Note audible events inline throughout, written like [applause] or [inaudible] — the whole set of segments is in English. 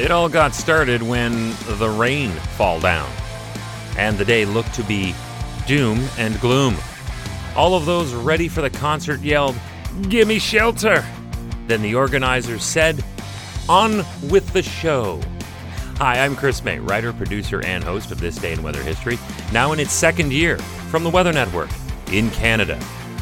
It all got started when the rain fall down, and the day looked to be doom and gloom. All of those ready for the concert yelled, Gimme shelter! Then the organizers said, On with the show. Hi, I'm Chris May, writer, producer, and host of This Day in Weather History, now in its second year from the Weather Network in Canada.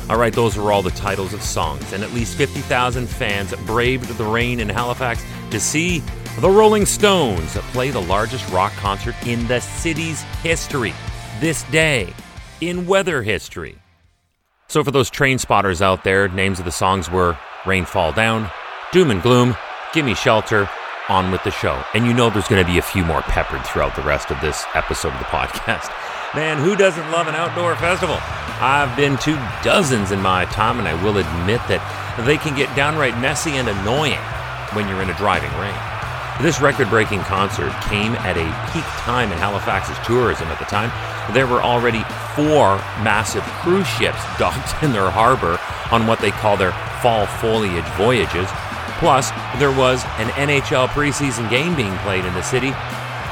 All right, those were all the titles of songs, and at least 50,000 fans braved the rain in Halifax to see the Rolling Stones play the largest rock concert in the city's history this day in weather history. So, for those train spotters out there, names of the songs were Rain Fall Down, Doom and Gloom, Gimme Shelter, On with the Show. And you know there's going to be a few more peppered throughout the rest of this episode of the [laughs] podcast. Man, who doesn't love an outdoor festival? I've been to dozens in my time, and I will admit that they can get downright messy and annoying when you're in a driving rain. This record breaking concert came at a peak time in Halifax's tourism at the time. There were already four massive cruise ships docked in their harbor on what they call their fall foliage voyages. Plus, there was an NHL preseason game being played in the city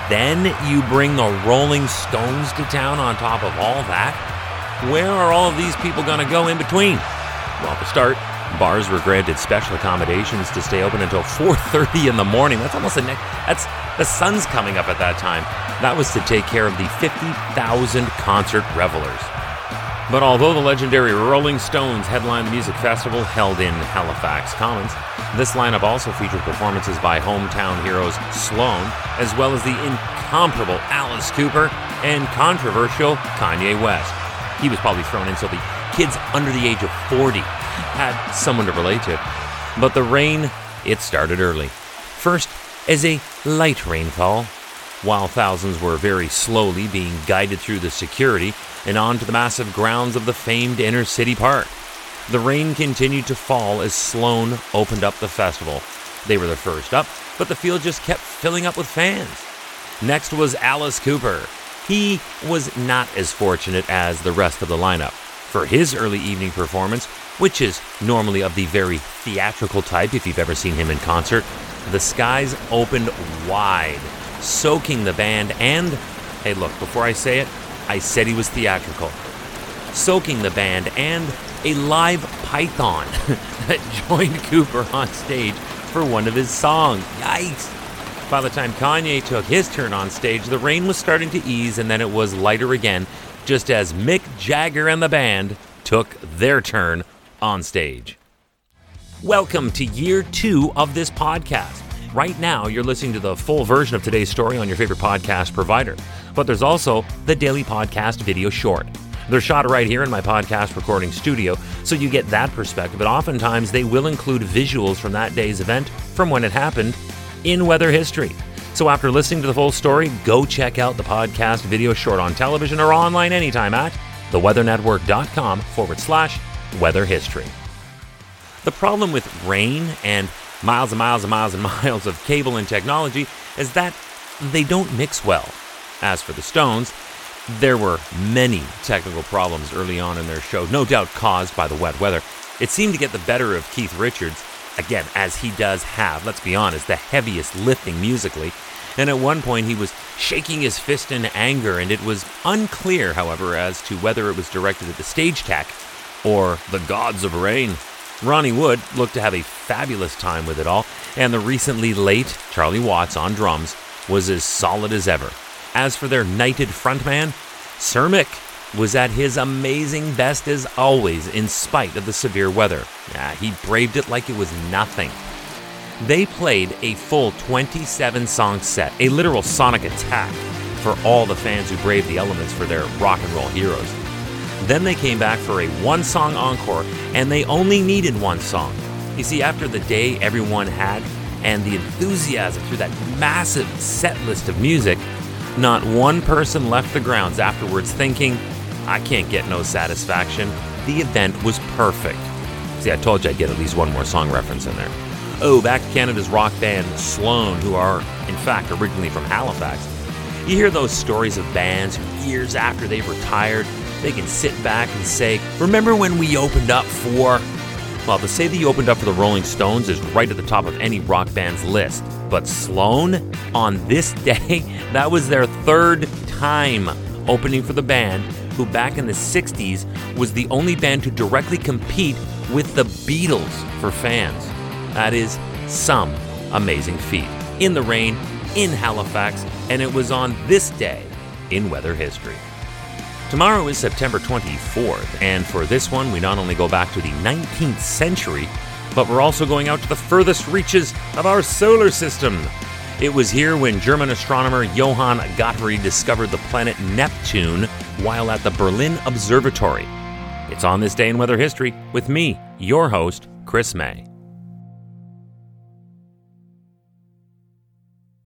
then you bring the Rolling Stones to town on top of all that? Where are all of these people going to go in between? Well, to start, bars were granted special accommodations to stay open until [laughs] 4:30 in the morning. That's almost ne- that's the sun's coming up at that time. That was to take care of the 50,000 concert revelers. But although the legendary Rolling Stones headlined the music festival held in Halifax Commons, this lineup also featured performances by hometown heroes Sloan, as well as the incomparable Alice Cooper and controversial Kanye West. He was probably thrown in so the kids under the age of 40 had someone to relate to. But the rain, it started early. First, as a light rainfall, while thousands were very slowly being guided through the security and onto the massive grounds of the famed inner city park. The rain continued to fall as Sloan opened up the festival. They were the first up, but the field just kept filling up with fans. Next was Alice Cooper. He was not as fortunate as the rest of the lineup. For his early evening performance, which is normally of the very theatrical type if you've ever seen him in concert, the skies opened wide, soaking the band and, hey, look, before I say it, I said he was theatrical. Soaking the band and a live python that [laughs] joined Cooper on stage for one of his songs. Yikes! By the time Kanye took his turn on stage, the rain was starting to ease and then it was lighter again, just as Mick Jagger and the band took their turn on stage. Welcome to year two of this podcast. Right now, you're listening to the full version of today's story on your favorite podcast provider, but there's also the daily podcast video short. They're shot right here in my podcast recording studio, so you get that perspective, but oftentimes they will include visuals from that day's event from when it happened in weather history. So after listening to the full story, go check out the podcast video short on television or online anytime at theweathernetwork.com forward slash weather history. The problem with rain and miles and miles and miles and [laughs] miles of cable and technology is that they don't mix well. As for the Stones, there were many technical problems early on in their show, no doubt caused by the wet weather. It seemed to get the better of Keith Richards, again, as he does have, let's be honest, the heaviest lifting musically. And at one point, he was shaking his fist in anger, and it was unclear, however, as to whether it was directed at the stage tech or the gods of rain. Ronnie Wood looked to have a fabulous time with it all, and the recently late Charlie Watts on drums was as solid as ever. As for their knighted frontman, Sir Mick was at his amazing best as always in spite of the severe weather. Yeah, he braved it like it was nothing. They played a full 27 song set, a literal sonic attack for all the fans who braved the elements for their rock and roll heroes. Then they came back for a one song encore, and they only needed one song. You see, after the day everyone had and the enthusiasm through that massive set list of music, not one person left the grounds afterwards thinking, I can't get no satisfaction. The event was perfect. See, I told you I'd get at least one more song reference in there. Oh, back to Canada's rock band Sloan, who are, in fact, originally from Halifax. You hear those stories of bands who, years after they've retired, they can sit back and say, Remember when we opened up for. Well, to say that you opened up for the Rolling Stones is right at the top of any rock band's list. But Sloan, on this [laughs] day, that was their third time opening for the band, who back in the 60s was the only band to directly compete with the Beatles for fans. That is some amazing feat. In the rain, in Halifax, and it was on this day in weather history. Tomorrow is September 24th, and for this one, we not only go back to the 19th century, but we're also going out to the furthest reaches of our solar system. It was here when German astronomer Johann Gottfried discovered the planet Neptune while at the Berlin Observatory. It's on this day in weather history with me, your host, Chris May.